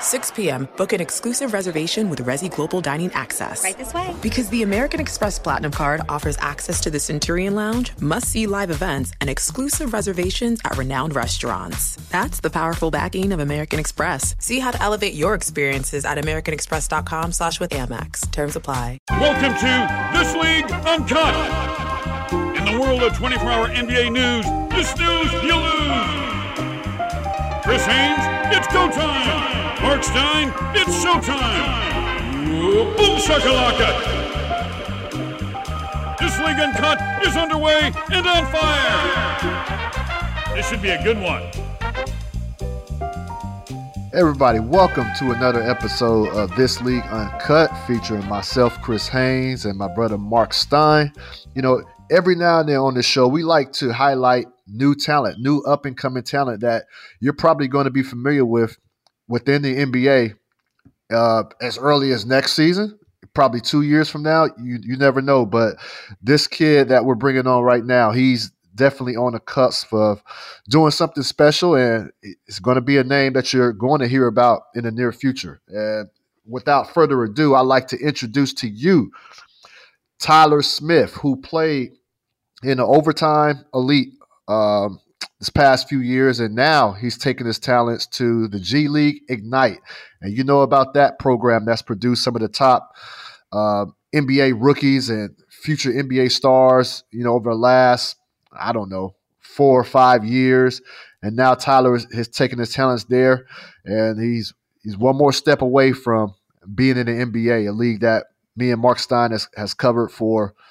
6 p.m., book an exclusive reservation with Resy Global Dining Access. Right this way. Because the American Express Platinum Card offers access to the Centurion Lounge, must see live events, and exclusive reservations at renowned restaurants. That's the powerful backing of American Express. See how to elevate your experiences at AmericanExpress.com slash with Amex. Terms apply. Welcome to This League Uncut. In the world of 24 hour NBA news, you snooze, you lose. Chris Haynes, it's go time. Marc Stein, it's showtime! Boom shakalaka! This League Uncut is underway and on fire! This should be a good one. Everybody, welcome to another episode of This League Uncut featuring myself, Chris Haynes, and my brother Marc Stein. You know, every now and then on this show, we like to highlight new talent, new up and coming talent that you're probably going to be familiar with within the NBA uh, as early as next season, probably two years from now. You you never know, but this kid that we're bringing on right now, he's definitely on the cusp of doing something special, and it's going to be a name that you're going to hear about in the near future. And without further ado, I'd like to introduce to you Tyler Smith, who played in the overtime elite um, this past few years, and now he's taken his talents to the G League Ignite. And you know about that program that's produced some of the top uh, NBA rookies and future NBA stars, you know, over the last, I don't know, four or five years. And now Tyler has taken his talents there, and he's he's one more step away from being in the NBA, a league that me and Marc Stein has, has covered for –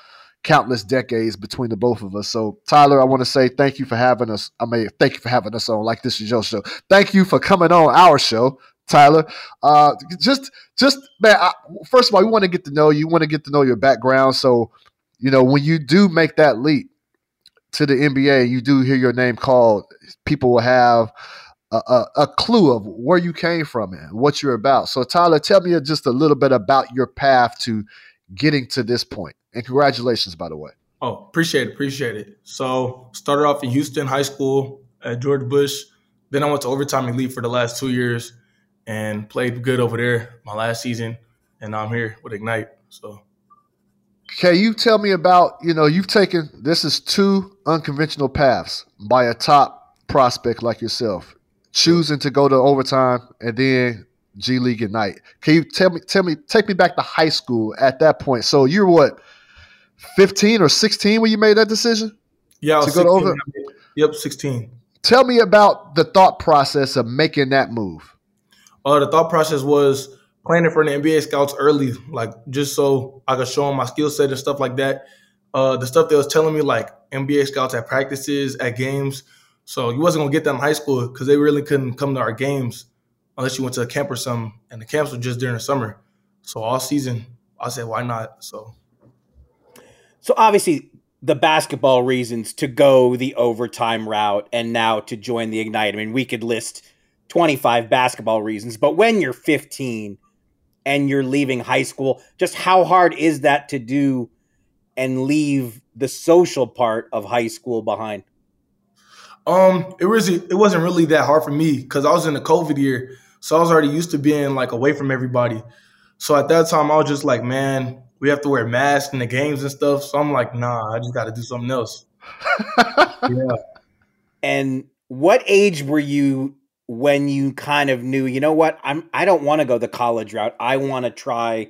countless decades between the both of us. So, Tyler, I want to say thank you for having us. I mean, thank you for having us on. Like this is your show. Thank you for coming on our show, Tyler. Uh, just, just man. I, first of all, we want to get to know you. Want to get to know your background. So, you know, when you do make that leap to the NBA, you do hear your name called. People will have. A, a, a, clue of where you came from and what you're about. So, Tyler, tell me just a little bit about your path to getting to this point. And congratulations, by the way. Oh, appreciate it. Appreciate it. So, started off in Houston High School at George Bush. Then I went to Overtime Elite for the last two years and played good over there my last season. And now I'm here with Ignite. So, can you tell me about, you know, you've taken this is two unconventional paths by a top prospect like yourself, choosing to go to overtime and then G League Ignite. Can you tell me, tell me, take me back to high school at that point? So you're what, 15 or 16 when you made that decision? Yeah, to go to over. Yep, 16. Tell me about the thought process of making that move. Uh, the thought process was planning for the NBA scouts early, like just so I could show them my skill set and stuff like that. Uh, the stuff they was telling me, like NBA scouts at practices, at games. So you wasn't gonna get that in high school because they really couldn't come to our games unless you went to a camp or something. And the camps were just during the summer. So all season, I said, why not? So So obviously, the basketball reasons to go the overtime route and now to join the Ignite. I mean, we could list 25 basketball reasons, but when you're 15 and you're leaving high school, just how hard is that to do and leave the social part of high school behind? Um, it was it wasn't really that hard for me because I was in the COVID year, so I was already used to being like away from everybody. So at that time, I was just like, man, we have to wear masks in the games and stuff. So I'm like, nah, I just got to do something else. yeah. And what age were you when you kind of knew, you know what, I'm I don't want to go the college route. I want to try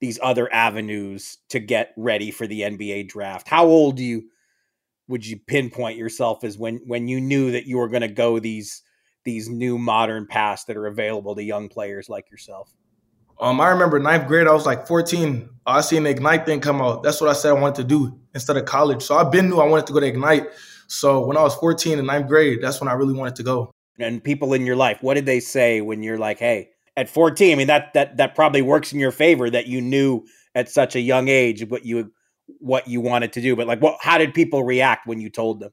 these other avenues to get ready for the NBA draft. How old do you would you pinpoint yourself as when when you knew that you were going to go these these new modern paths that are available to young players like yourself? Um, I remember ninth grade, I was like 14. I seen the Ignite thing come out. That's what I said I wanted to do instead of college. So I've been knew I wanted to go to Ignite. So when I was 14 in ninth grade, that's when I really wanted to go. And people in your life, what did they say when you're like, hey, at 14, I mean that that that probably works in your favor that you knew at such a young age what you what you wanted to do. But like what how did people react when you told them?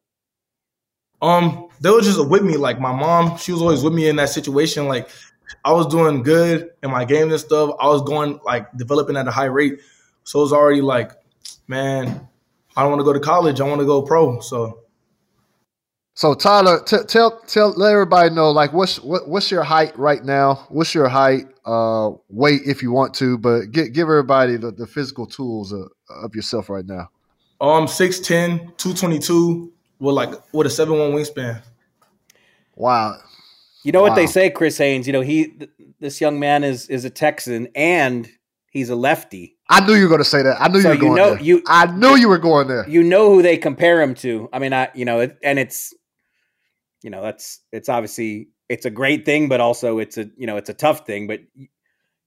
Um, they were just with me. Like my mom, she was always with me in that situation. Like I was doing good in my game and stuff. I was going like developing at a high rate. So it was already like, man, I don't want to go to college. I want to go pro. So so Tyler, t- tell tell let everybody know like what's what, what's your height right now? What's your height, uh, weight if you want to, but give give everybody the, the physical tools of, of yourself right now. Um, 6'10", 222 with like with a seven one wingspan. Wow, you know wow. what they say, Chris Haynes. You know he th- this young man is is a Texan and he's a lefty. I knew you were going to say that. I knew so you were going you know, there. You, I knew you were going there. You know who they compare him to. I mean, I you know, it, and it's you know that's it's obviously it's a great thing, but also it's a you know it's a tough thing. But you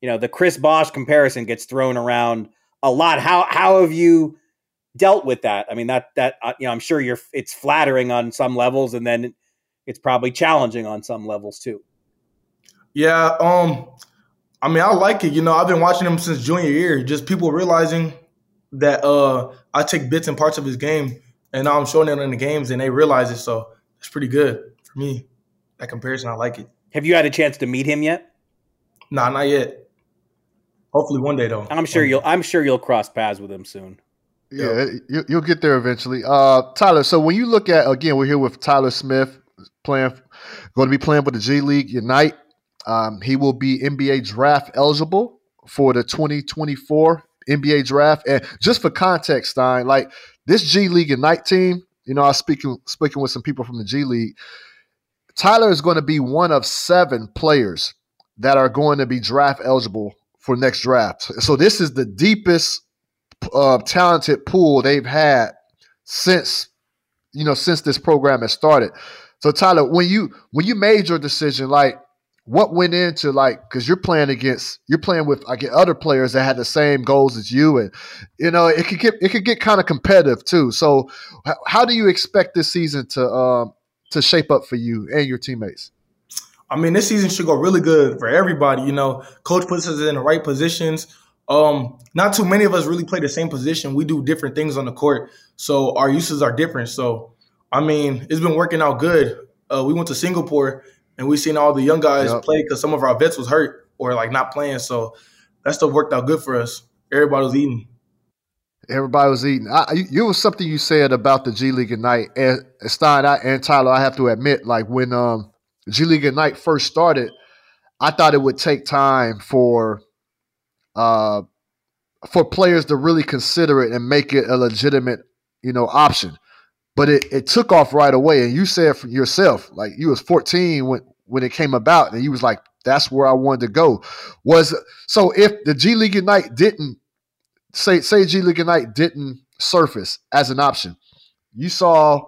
know the Chris Bosh comparison gets thrown around a lot. How how have you dealt with that? I mean that that uh, you know I'm sure you're it's flattering on some levels, and then it's probably challenging on some levels too. Yeah, um, I mean I like it. You know I've been watching him since junior year. Just people realizing that uh I take bits and parts of his game, and now I'm showing it in the games, and they realize it. So it's pretty good for me. That comparison, I like it. Have you had a chance to meet him yet? Nah, not yet. Hopefully one day though. I'm sure you'll. I'm sure you'll cross paths with him soon. Yeah, you'll get there eventually. Uh, Tyler, so when you look at again, we're here with Tyler Smith playing, going to be playing with the G League Ignite. Um, he will be NBA draft eligible for the 2024 NBA draft. And just for context, Stein, like this G League Ignite team, you know, I was speaking speaking with some people from the G League. Tyler is going to be one of seven players that are going to be draft eligible for next draft. So this is the deepest uh, talented pool they've had since you know since this program has started. So Tyler, when you when you made your decision, like what went into like because you're playing against you're playing with I get other players that had the same goals as you and you know it could get it could get kind of competitive too. So how do you expect this season to um to shape up for you and your teammates? I mean this season should go really good for everybody you know. Coach puts us in the right positions. Um not too many of us really play the same position. We do different things on the court. So our uses are different. So i mean it's been working out good uh, we went to singapore and we seen all the young guys yep. play because some of our vets was hurt or like not playing. So that stuff worked out good for us. Everybody was eating. Everybody was eating. I, you, was something you said about the G League Ignite and Stein I, and Tyler. I have to admit, like when um, G League Ignite first started, I thought it would take time for uh, for players to really consider it and make it a legitimate, you know, option but it, it took off right away. And you said for yourself, like you was 14 when when it came about, and you was like, that's where I wanted to go. Was so if the G League Ignite didn't say say G League Ignite didn't surface as an option, you saw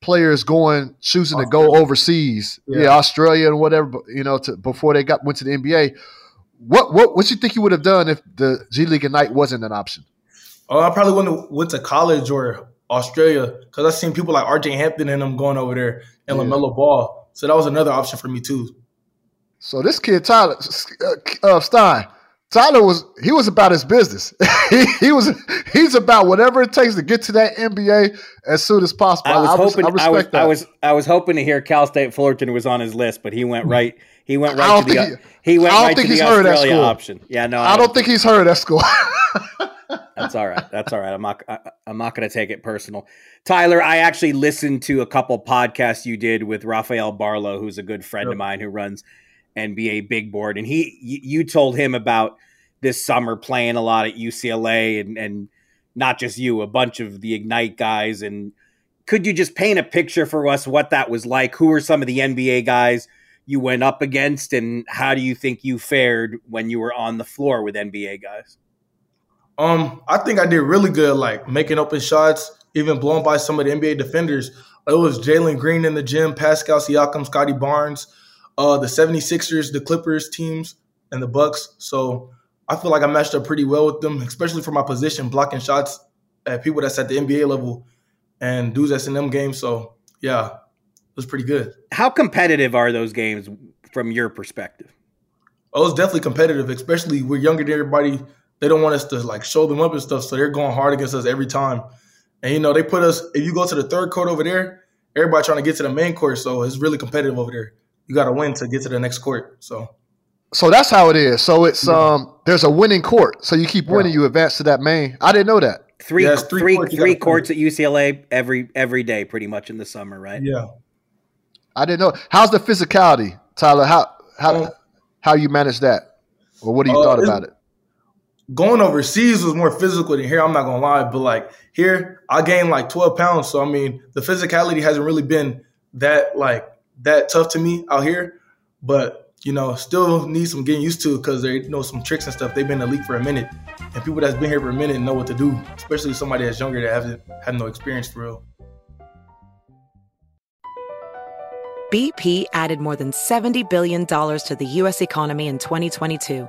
players going choosing to go overseas, yeah, yeah Australia and whatever, you know, to, before they got went to the NBA. What what what you think you would have done if the G League Ignite wasn't an option? Oh, I probably wouldn't have went to college or Australia because I've seen people like RJ Hampton and them going over there and yeah. LaMelo Ball. So that was another option for me too. So this kid Tyler uh, uh, Stein, Tyler was he was about his business. he, he, was he's about whatever it takes to get to that NBA as soon as possible. I was I, hoping I, I, was, I, was I was hoping to hear Cal State Fullerton was on his list, but he went right. He went right to the he, he went right to the Australia option. Yeah, no, I, don't, don't think he's heard that school. That's all right. That's all right. I'm not. I, am not going to take it personal. Tyler, I actually listened to a couple podcasts you did with Rafael Barlowe, who's a good friend yep. of mine who runs NBA Big Board, and he you told him about this summer playing a lot at UCLA, and and not just you, a bunch of the Ignite guys. And could you just paint a picture for us what that was like? Who were some of the NBA guys you went up against, and how do you think you fared when you were on the floor with NBA guys? Um, I think I did really good, like making open shots, even blown by some of the NBA defenders. It was Jalen Green in the gym, Pascal Siakam, Scottie Barnes, uh, the 76ers, the Clippers teams, and the Bucks. So I feel like I matched up pretty well with them, especially for my position, blocking shots at people that's at the NBA level and dudes that's in them games. So yeah, it was pretty good. How competitive are those games from your perspective? Oh, it's definitely competitive, especially we're younger than everybody they don't want us to like show them up and stuff. So they're going hard against us every time. And you know, they put us if you go to the third court over there, everybody trying to get to the main court. So it's really competitive over there. You gotta win to get to the next court. So so that's how it is. So it's yeah. um there's a winning court. So you keep winning, yeah. you advance to that main. I didn't know that. Three yeah, three, three, courts, three courts at UCLA every every day, pretty much in the summer, right? Yeah. I didn't know. How's the physicality, Tyler? How how um, how you manage that, or what do you uh, thought about it? Going overseas was more physical than here. I'm not gonna lie, but like here, I gained like 12 pounds. So I mean, the physicality hasn't really been that like that tough to me out here. But you know, still need some getting used to because they know some tricks and stuff. They've been the league for a minute, and people that's been here for a minute know what to do, especially somebody that's younger that hasn't had no experience for real. BP added more than $70 billion to the U.S. economy in 2022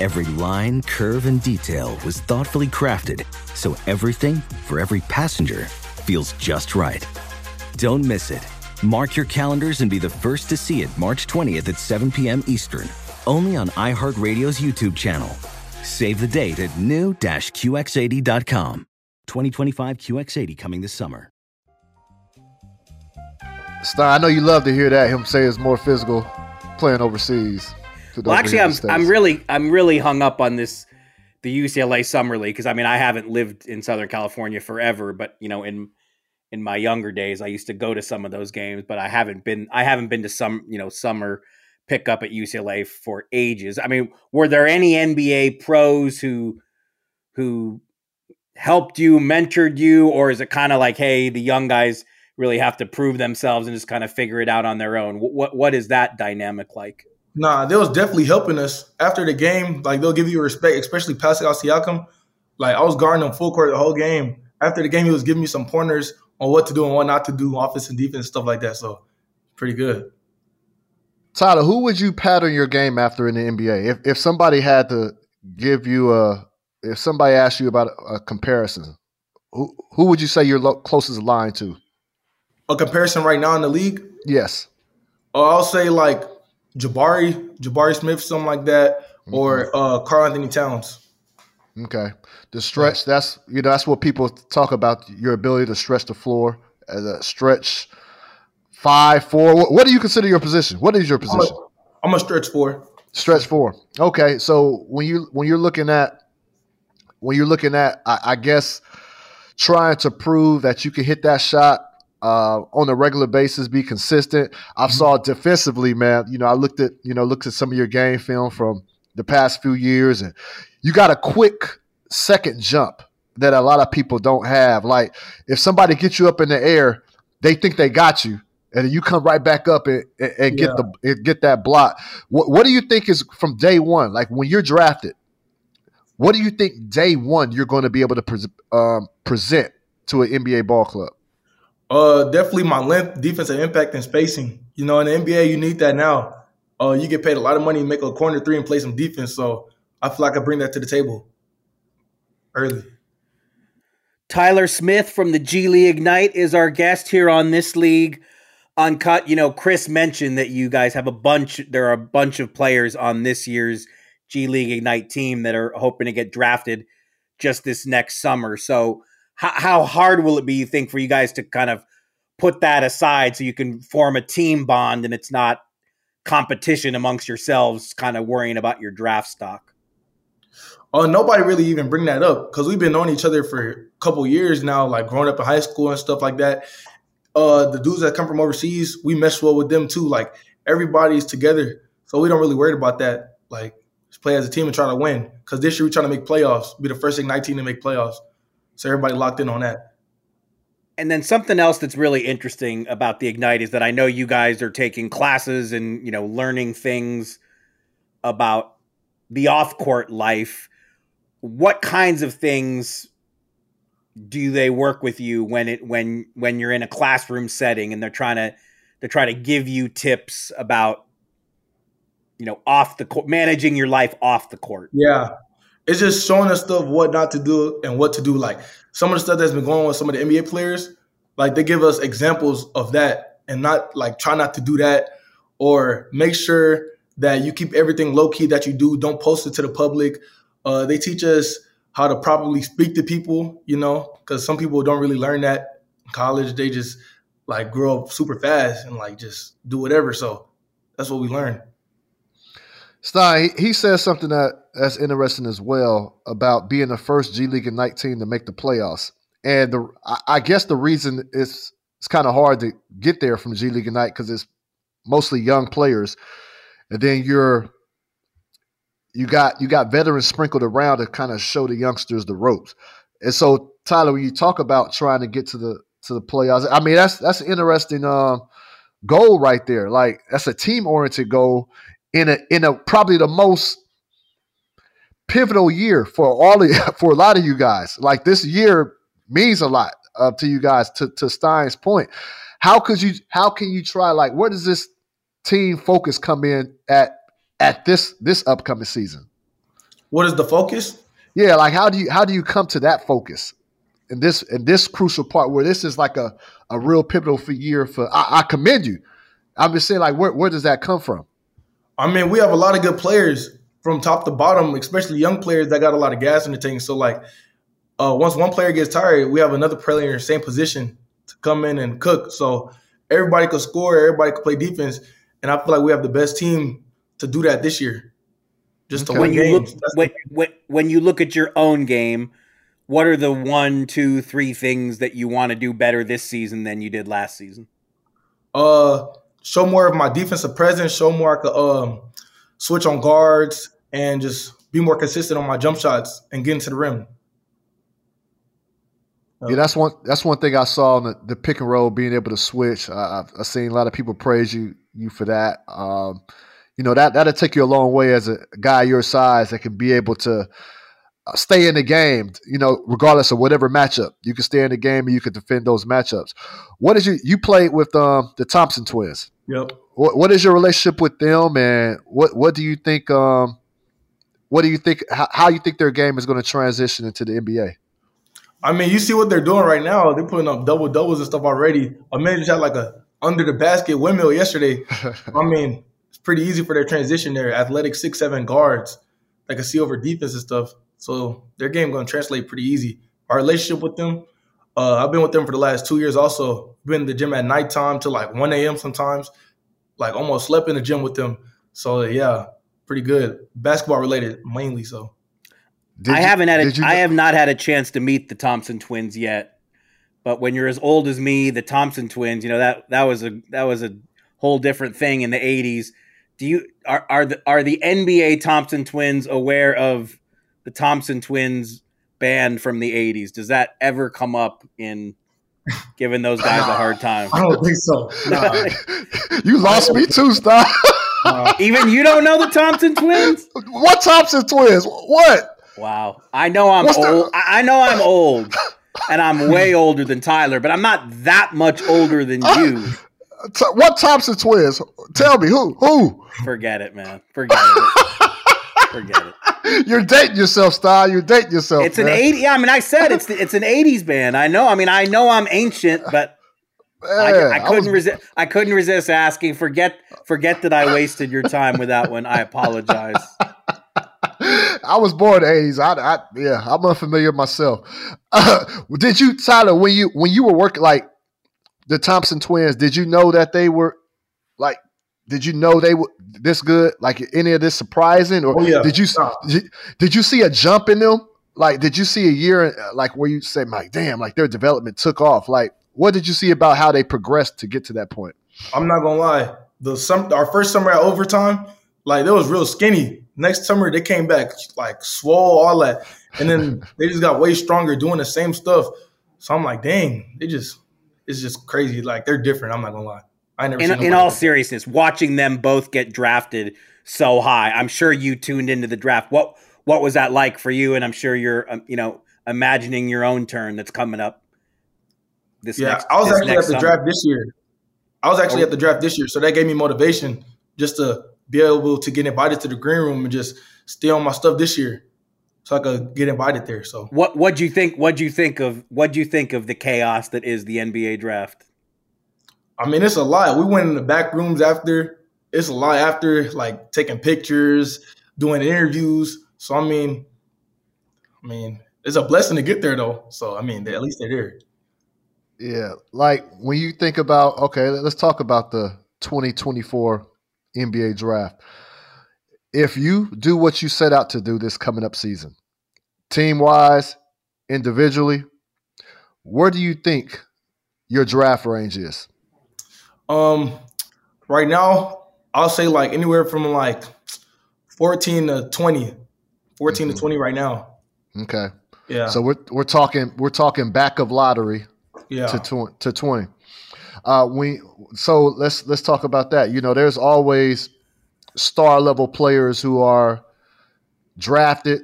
Every line, curve, and detail was thoughtfully crafted so everything for every passenger feels just right. Don't miss it. Mark your calendars and be the first to see it March 20th at 7 p.m. Eastern, only on iHeartRadio's YouTube channel. Save the date at new-QX80.com. 2025 QX80 coming this summer. Stein, I know you love to hear that him say it's more physical playing overseas. Well, actually, I'm I'm really I'm really hung up on this the UCLA Summer League because I mean I haven't lived in Southern California forever, but you know in in my younger days I used to go to some of those games, but I haven't been I haven't been to some you know summer pickup at UCLA for ages. I mean, were there any NBA pros who who helped you, mentored you, or is it kind of like, hey, the young guys really have to prove themselves and just kind of figure it out on their own? What what is that dynamic like? Nah, they was definitely helping us after the game. Like they'll give you respect, especially Pascal Siakam. Like I was guarding him full court the whole game. After the game, he was giving me some pointers on what to do and what not to do, offense and defense, stuff like that. So pretty good. Tyler, who would you pattern your game after in the NBA? If if somebody had to give you a, if somebody asked you about a, a comparison, who who would you say your lo- closest line to? A comparison right now in the league? Yes. Uh, I'll say like Jabari, Jabari Smith, something like that, mm-hmm. or uh, Karl-Anthony Towns. Okay, the stretch. That's you know that's what people talk about your ability to stretch the floor as a stretch five four. What, what do you consider your position? What is your position? I'm a, I'm a stretch four. Stretch four. Okay, so when you when you're looking at when you're looking at, I, I guess trying to prove that you can hit that shot uh, on a regular basis, be consistent. I mm-hmm. saw defensively, man. You know, I looked at you know looked at some of your game film from the past few years, and you got a quick second jump that a lot of people don't have. Like if somebody gets you up in the air, they think they got you, and you come right back up and, and get yeah. the and get that block. What, what do you think is from day one? Like when you're drafted, what do you think day one you're going to be able to pre- um, present to an NBA ball club? Uh, definitely my length, defensive impact, and spacing. You know, in the NBA, you need that now. Uh, you get paid a lot of money make a corner three and play some defense. So I feel like I bring that to the table early. Tyler Smith from the G League Ignite is our guest here on this league uncut. You know, Chris mentioned that you guys have a bunch. There are a bunch of players on this year's G League Ignite team that are hoping to get drafted just this next summer. So how, how hard will it be, you think, for you guys to kind of put that aside so you can form a team bond and it's not competition amongst yourselves, kind of worrying about your draft stock? Oh, uh, nobody really even bring that up because we've been knowing each other for a couple years now, like growing up in high school and stuff like that. Uh, the dudes that come from overseas, we mesh well with them too. Like everybody's together, so we don't really worry about that. Like just play as a team and try to win. Because this year we're trying to make playoffs, be the first Ignite team to make playoffs. So everybody locked in on that. And then something else that's really interesting about the Ignite is that I know you guys are taking classes and you know learning things about the off-court life. What kinds of things do they work with you when it when when you're in a classroom setting and they're trying to they're trying to give you tips about you know off the court managing your life off the court yeah it's just showing us stuff what not to do and what to do. Like some of the stuff that's been going on with some of the NBA players, like they give us examples of that and not like try not to do that or make sure that you keep everything low key that you do. Don't post it to the public. Uh, they teach us how to properly speak to people, you know, because some people don't really learn that in college. They just like grow up super fast and like just do whatever. So that's what we learn. Stein, he, says something that that's interesting as well about being the first G League Ignite team to make the playoffs. And the I, guess the reason is it's kind of hard to get there from G League Ignite because it's mostly young players, and then you're you got you got veterans sprinkled around to kind of show the youngsters the ropes. And so, Tyler, when you talk about trying to get to the to the playoffs, I mean that's that's an interesting uh, goal right there. Like that's a team oriented goal, in a in a probably the most pivotal year for all of, for a lot of you guys. Like this year means a lot uh, to you guys. To to Stein's point, how could you? How can you try? Like, where does this team focus come in at at this this upcoming season? What is the focus? Yeah, like how do you how do you come to that focus in this in this crucial part where this is like a a real pivotal for year for? I, I commend you. I'm just saying, like, where where does that come from? I mean, we have a lot of good players from top to bottom, especially young players that got a lot of gas in the tank. So like, uh, once one player gets tired, we have another player in the same position to come in and cook. So everybody could score, everybody could play defense, and I feel like we have the best team to do that this year. Just to when win you games. look when, when, when you look at your own game, what are the one, two, three things that you want to do better this season than you did last season? Uh, show more of my defensive presence. Show more I could um, switch on guards and just be more consistent on my jump shots and get into the rim. Yeah, that's one. That's one thing I saw in the, the pick and roll, being able to switch. I've, I've seen a lot of people praise you you for that. Um, you know that that'll take you a long way as a guy your size that can be able to stay in the game. You know, regardless of whatever matchup, you can stay in the game and you can defend those matchups. What is you you played with um, the Thompson twins? Yep. What, what is your relationship with them, and what what do you think? Um, what do you think? How, how you think their game is going to transition into the NBA? I mean, you see what they're doing right now. They're putting up double doubles and stuff already. A man just had like a under the basket windmill yesterday. I mean, it's pretty easy for their transition there. Athletic six seven guards like can see over defense and stuff. So their game going to translate pretty easy. Our relationship with them, uh, I've been with them for the last two years. Also, been in the gym at nighttime till like one a.m. sometimes. Like almost slept in the gym with them. So yeah, pretty good. Basketball related mainly. So. Did I you, haven't had a, I have not had a chance to meet the Thompson twins yet. But when you're as old as me, the Thompson twins, you know that that was a that was a whole different thing in the 80s. Do you are are the are the NBA Thompson twins aware of the Thompson twins band from the 80s? Does that ever come up in giving those guys a hard time? I don't think so. Nah. you lost me too, stop. Uh, even you don't know the Thompson twins? What Thompson twins? What? Wow. I know I'm What's old. The- I know I'm old. and I'm way older than Tyler, but I'm not that much older than you. What Thompson twins? Tell me who? Who? Forget it, man. Forget it. Forget it. You're dating yourself, Stein. You're dating yourself. It's man. an eighty. Yeah, I mean, I said it's the, it's an '80s band. I know. I mean, I know I'm ancient, but I, I, couldn't resist. I couldn't resist asking. Forget forget that I wasted your time with that one. I apologize. I was born in the eighties. I, I, yeah, I'm unfamiliar myself. Uh, did you, Tyler, when you when you were working like the Thompson twins? Did you know that they were like? Did you know they were this good? Like any of this surprising, or oh, yeah. did you did, did you see a jump in them? Like, did you see a year uh, like where you say, "My damn!" Like their development took off. Like, what did you see about how they progressed to get to that point? I'm not gonna lie. The some our first summer at overtime, like they was real skinny next summer they came back like swole, all that, and then they just got way stronger doing the same stuff. So I'm like, dang, they just it's just crazy. Like they're different. I'm not gonna lie. I never. In, in all seriousness, watching them both get drafted so high, I'm sure you tuned into the draft. What what was that like for you? And I'm sure you're um, you know imagining your own turn that's coming up. This yeah, next, I was actually at the summer. draft this year. I was actually oh. at the draft this year, so that gave me motivation just to be able to get invited to the green room and just stay on my stuff this year, so I could get invited there. So what what do you think? What do you think of what do you think of the chaos that is the NBA draft? I mean, it's a lot. We went in the back rooms after. It's a lot after, like taking pictures, doing interviews. So I mean, I mean, it's a blessing to get there though. So I mean, at least they're there. Yeah, like when you think about okay, let's talk about the 2024 NBA draft. If you do what you set out to do this coming up season, team wise, individually, where do you think your draft range is? Um, right now, I'll say like anywhere from like 14 to 20. 14 mm-hmm. to 20 right now. Okay. Yeah. So we're we're talking we're talking back of lottery yeah. to tw- to 20. Uh, we so let's let's talk about that. You know, there's always star level players who are drafted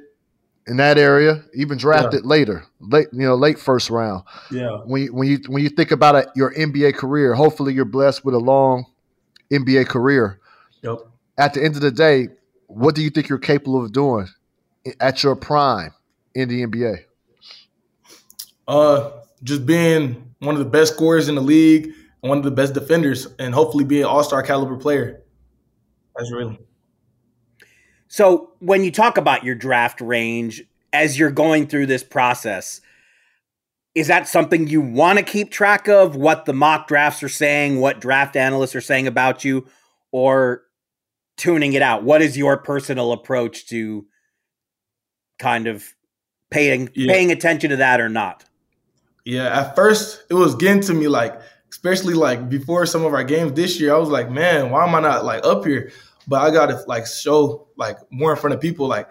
in that area, even drafted yeah. later, late you know, late first round. Yeah. When you, when you when you think about it, your NBA career, hopefully you're blessed with a long NBA career. Yep. At the end of the day, what do you think you're capable of doing at your prime in the NBA? Uh, just being one of the best scorers in the league one of the best defenders and hopefully be an all star caliber player. That's really. So when you talk about your draft range as you're going through this process, is that something you want to keep track of? What the mock drafts are saying, what draft analysts are saying about you, or tuning it out? What is your personal approach to kind of paying Yeah. paying attention to that or not? Yeah, at first it was getting to me like, especially like before some of our games this year, I was like, man, why am I not like up here? But I gotta like show like more in front of people. Like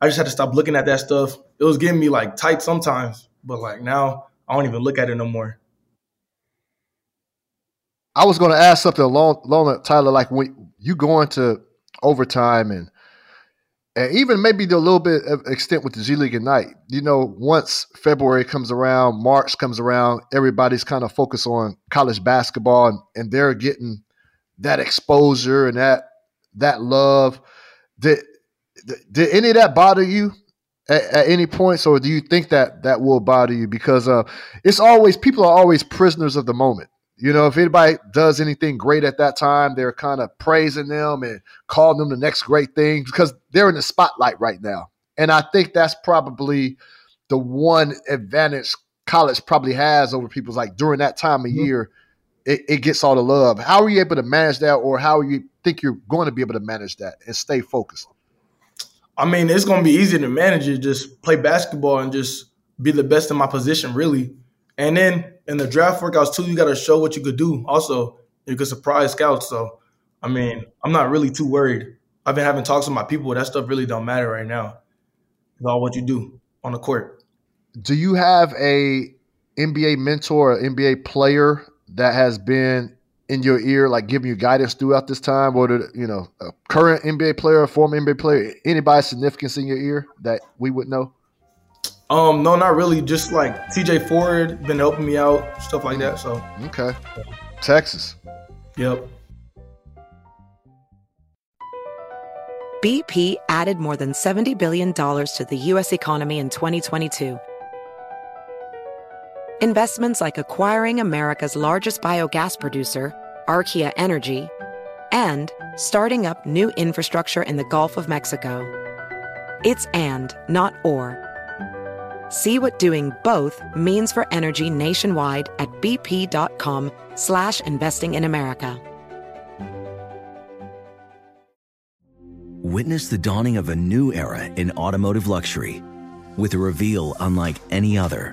I just had to stop looking at that stuff. It was getting me like tight sometimes, but like now I don't even look at it no more. I was to ask something along, along Tyler, like when you go into overtime and and even maybe a little bit of extent with the G League Ignite. You know, once February comes around, March comes around, everybody's kind of focused on college basketball and, and they're getting that exposure and that that love. Did did any of that bother you at, at any points, or do you think that that will bother you? Because uh, it's always people are always prisoners of the moment. You know, if anybody does anything great at that time, they're kind of praising them and calling them the next great thing because they're in the spotlight right now. And I think that's probably the one advantage college probably has over people's like during that time of year, it, it gets all the love. How are you able to manage that, or how you think you're going to be able to manage that and stay focused? I mean, it's gonna be easy to manage it. Just play basketball and just be the best in my position, really. And then in the draft workouts too, you got to show what you could do. Also, you could surprise scouts. So, I mean, I'm not really too worried. I've been having talks with my people. That stuff really don't matter right now. It's all what you do on the court. Do you have a NBA mentor, or NBA player that has been in your ear, like giving you guidance throughout this time, or did, you know, a current NBA player, a former NBA player, anybody significance in your ear that we would know? Um, no, not really. Just like TJ Ford been helping me out, stuff like that. So Okay, Texas. Yep. BP added more than $70 billion to the U.S. economy in 2022. Investments like acquiring America's largest biogas producer, Archaea Energy, and starting up new infrastructure in the Gulf of Mexico. It's and, not or. See what doing both means for energy nationwide at bp.com slash investing in America. Witness the dawning of a new era in automotive luxury with a reveal unlike any other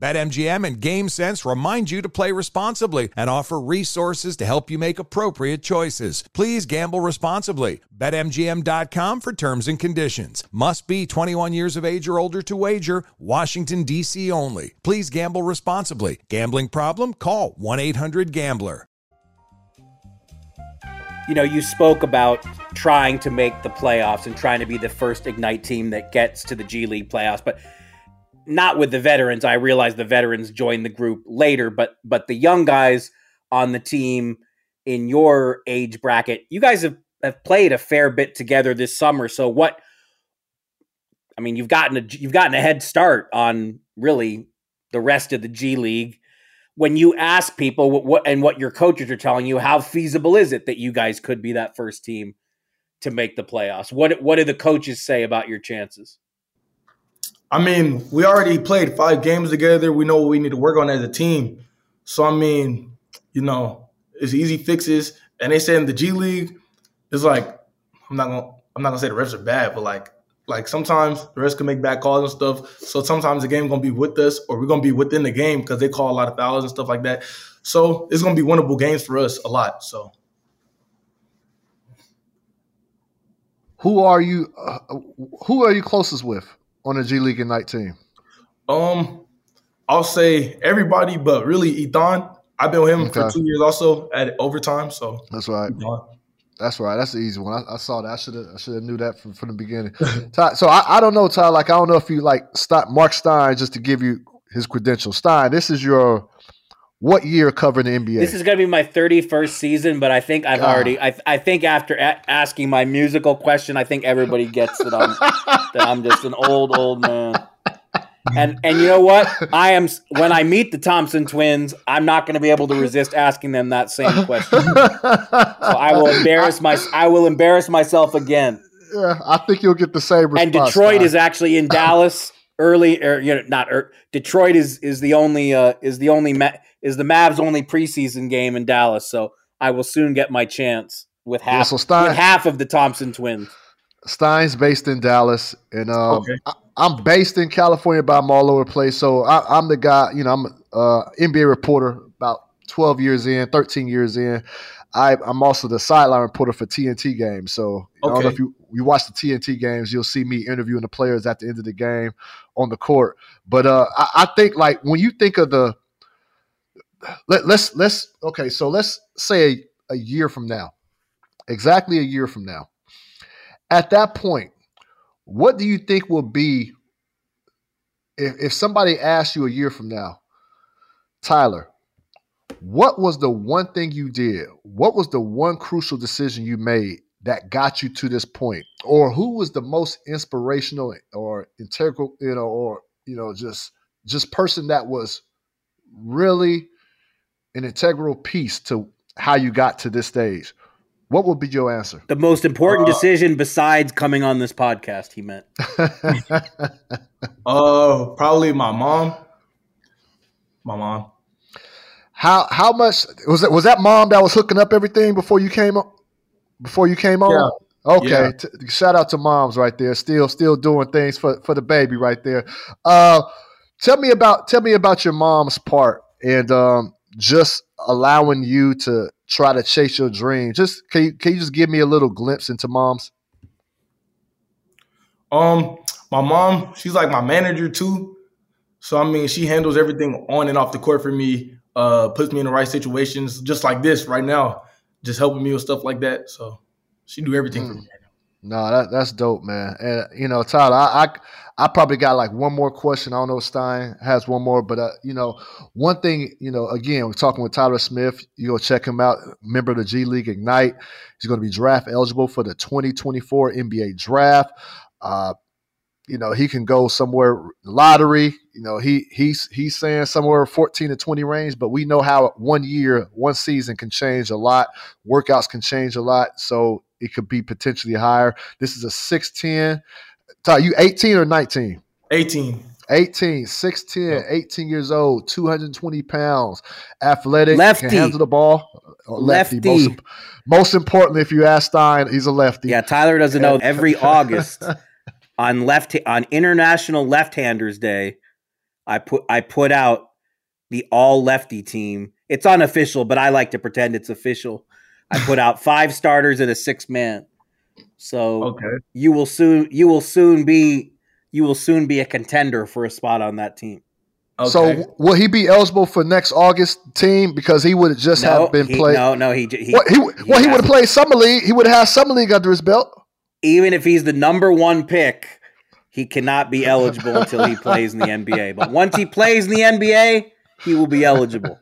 BetMGM and GameSense remind you to play responsibly and offer resources to help you make appropriate choices. Please gamble responsibly. BetMGM.com for terms and conditions. Must be 21 years of age or older to wager. Washington, D.C. only. Please gamble responsibly. Gambling problem? Call 1 800 Gambler. You know, you spoke about trying to make the playoffs and trying to be the first Ignite team that gets to the G League playoffs, but not with the veterans. I realize the veterans joined the group later, but but the young guys on the team in your age bracket, you guys have, have played a fair bit together this summer. So what I mean, you've gotten a you've gotten a head start on really the rest of the G League. when you ask people what, what and what your coaches are telling you, how feasible is it that you guys could be that first team to make the playoffs? What what do the coaches say about your chances? I mean, we already played five games together. We know what we need to work on as a team. So I mean, you know, it's easy fixes. And they say in the G League, it's like I'm not gonna I'm not gonna say the refs are bad, but like like sometimes the refs can make bad calls and stuff. So sometimes the game gonna be with us, or we're gonna be within the game because they call a lot of fouls and stuff like that. So it's gonna be winnable games for us a lot. So. Who are you? Uh, who are you closest with on the G League Ignite team? Um, I'll say everybody, but really Ethan. I've been with him okay. for two years also at overtime. So that's right. Ethan. That's right. That's the easy one. I, I saw that. I should have. I should have knew that from, from the beginning. Ty, so I, I don't know, Ty. Like I don't know if you like stop Marc Stein just to give you his credentials. Stein, this is your what year covering the NBA? This is going to be my 31st season, but I think I've God. already. I, I think after a- asking my musical question, I think everybody gets that I'm that I'm just an old old man. And and you know what? I am when I meet the Thompson twins, I'm not going to be able to resist asking them that same question. so I will embarrass my I will embarrass myself again. Yeah, I think you'll get the same response. And Detroit is actually in Dallas early or you know not er, Detroit is is the only uh is the only ma- is the Mavs only preseason game in Dallas, so I will soon get my chance with half yeah, so Stein, with half of the Thompson twins. Stein's based in Dallas, and um, okay. I, am based in California, but I'm all over the place. So I, am the guy. You know, I'm an uh, NBA reporter. About 12 years in, 13 years in. I, am also the sideline reporter for TNT games. So okay. I don't know if you, you watch the TNT games, you'll see me interviewing the players at the end of the game on the court. But uh, I, I think like when you think of the let, let's let's okay, so let's say a, a year from now, exactly a year from now at that point, what do you think will be if, if somebody asks you a year from now, Tyler, what was the one thing you did? What was the one crucial decision you made that got you to this point? Or who was the most inspirational or integral, you know, or you know, just just person that was really an integral piece to how you got to this stage? What would be your answer? The most important uh, decision besides coming on this podcast, he meant. uh, probably my mom. My mom. How how much was that? Was that mom that was hooking up everything before you came up? Before you came on? Yeah. Okay. Yeah. T- shout out to moms right there. Still still doing things for for the baby right there. Uh, tell me about tell me about your mom's part and um, just allowing you to try to chase your dream. Just can you, can you just give me a little glimpse into moms? Um, my mom, she's like my manager too. So I mean, she handles everything on and off the court for me. Uh, puts me in the right situations, just like this right now, just helping me with stuff like that. So she do everything mm. for me. No, that that's dope, man. And you know, Tyler, I, I I probably got like one more question. I don't know if Stein has one more, but uh, you know, one thing, you know, again, we're talking with Tyler Smith. You go check him out, member of the G League Ignite. He's going to be draft eligible for the 2024 NBA draft. Uh, you know, he can go somewhere lottery. You know, he he's he's saying somewhere 14 to 20 range, but we know how one year, one season can change a lot. Workouts can change a lot. So it could be potentially higher. This is a 6'10. Ty, you 18 or 19? 18. 18, 6'10, 18 years old, 220 pounds, athletic, lefty. can handle the ball. Uh, lefty. lefty. Most, most importantly, if you ask Stein, he's a lefty. Yeah, Tyler doesn't know. Every August on left on International Left-Handers Day, I put I put out the all lefty team. It's unofficial, but I like to pretend it's official. I put out five starters and a six man. So okay. you will soon you will soon be you will soon be a contender for a spot on that team. Okay. So will he be eligible for next August team because he would have just no, have been played? No, no, he he, what, he, he well he would have played summer league. He would have had summer league under his belt. Even if he's the number one pick, he cannot be eligible until he plays in the NBA. But once he plays in the NBA, he will be eligible.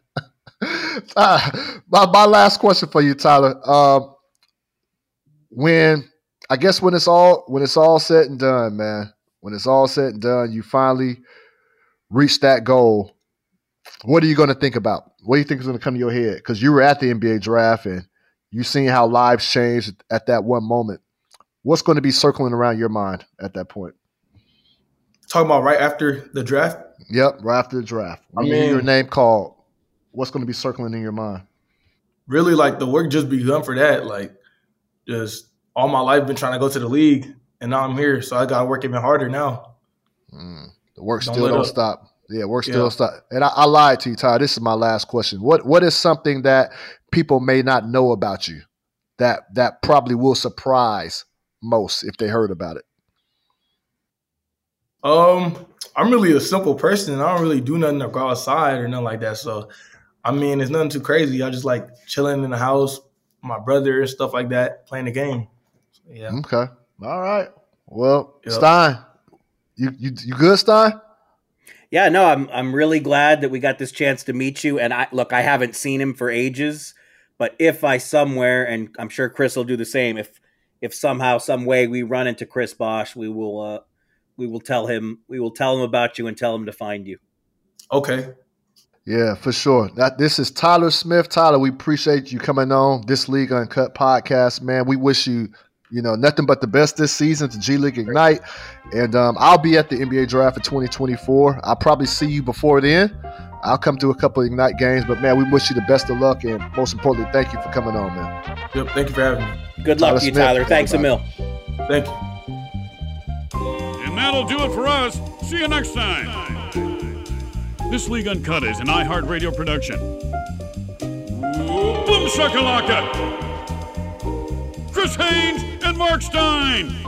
Uh, my, my last question for you, Tyler. Uh, when I guess when it's all when it's all said and done, man, when it's all said and done, you finally reach that goal what are you going to think about? What do you think is going to come to your head? Because you were at the NBA draft and you seen how lives changed at that one moment. What's going to be circling around your mind at that point? Talking about right after the draft. Yep, right after the draft. When I mean, your name called. What's going to be circling in your mind? Really, like the work just begun for that. Like, just all my life been trying to go to the league, and now I'm here, so I got to work even harder now. Mm, the work don't still don't up. stop. Yeah, work still yeah. stop. And I, I lied to you, Ty. This is my last question. What What is something that people may not know about you that that probably will surprise most if they heard about it? Um, I'm really a simple person. I don't really do nothing to go outside or nothing like that. So, I mean, it's nothing too crazy. I just like chilling in the house, my brother and stuff like that, playing the game. So, yeah. Okay. All right. Well, yep. Stein, you you you good, Stein? Yeah, no, I'm I'm really glad that we got this chance to meet you. And I look, I haven't seen him for ages, but if I somewhere, and I'm sure Chris will do the same, if if somehow, some way we run into Chris Bosh, we will uh, we will tell him we will tell him about you and tell him to find you. Okay. Yeah, for sure. That this is Tyler Smith. Tyler, we appreciate you coming on this League Uncut podcast, man. We wish you, you know, nothing but the best this season to G League Ignite. And um, I'll be at the NBA draft for 2024. I'll probably see you before then. I'll come to a couple of Ignite games, but man, we wish you the best of luck and most importantly, thank you for coming on, man. Yep, thank you for having me. Good luck Tyler to you, Smith, Tyler. Thanks everybody. a. Thank you. And that'll do it for us. See you next time. This League Uncut is an iHeartRadio production. Boom shakalaka! Chris Haynes and Marc Stein.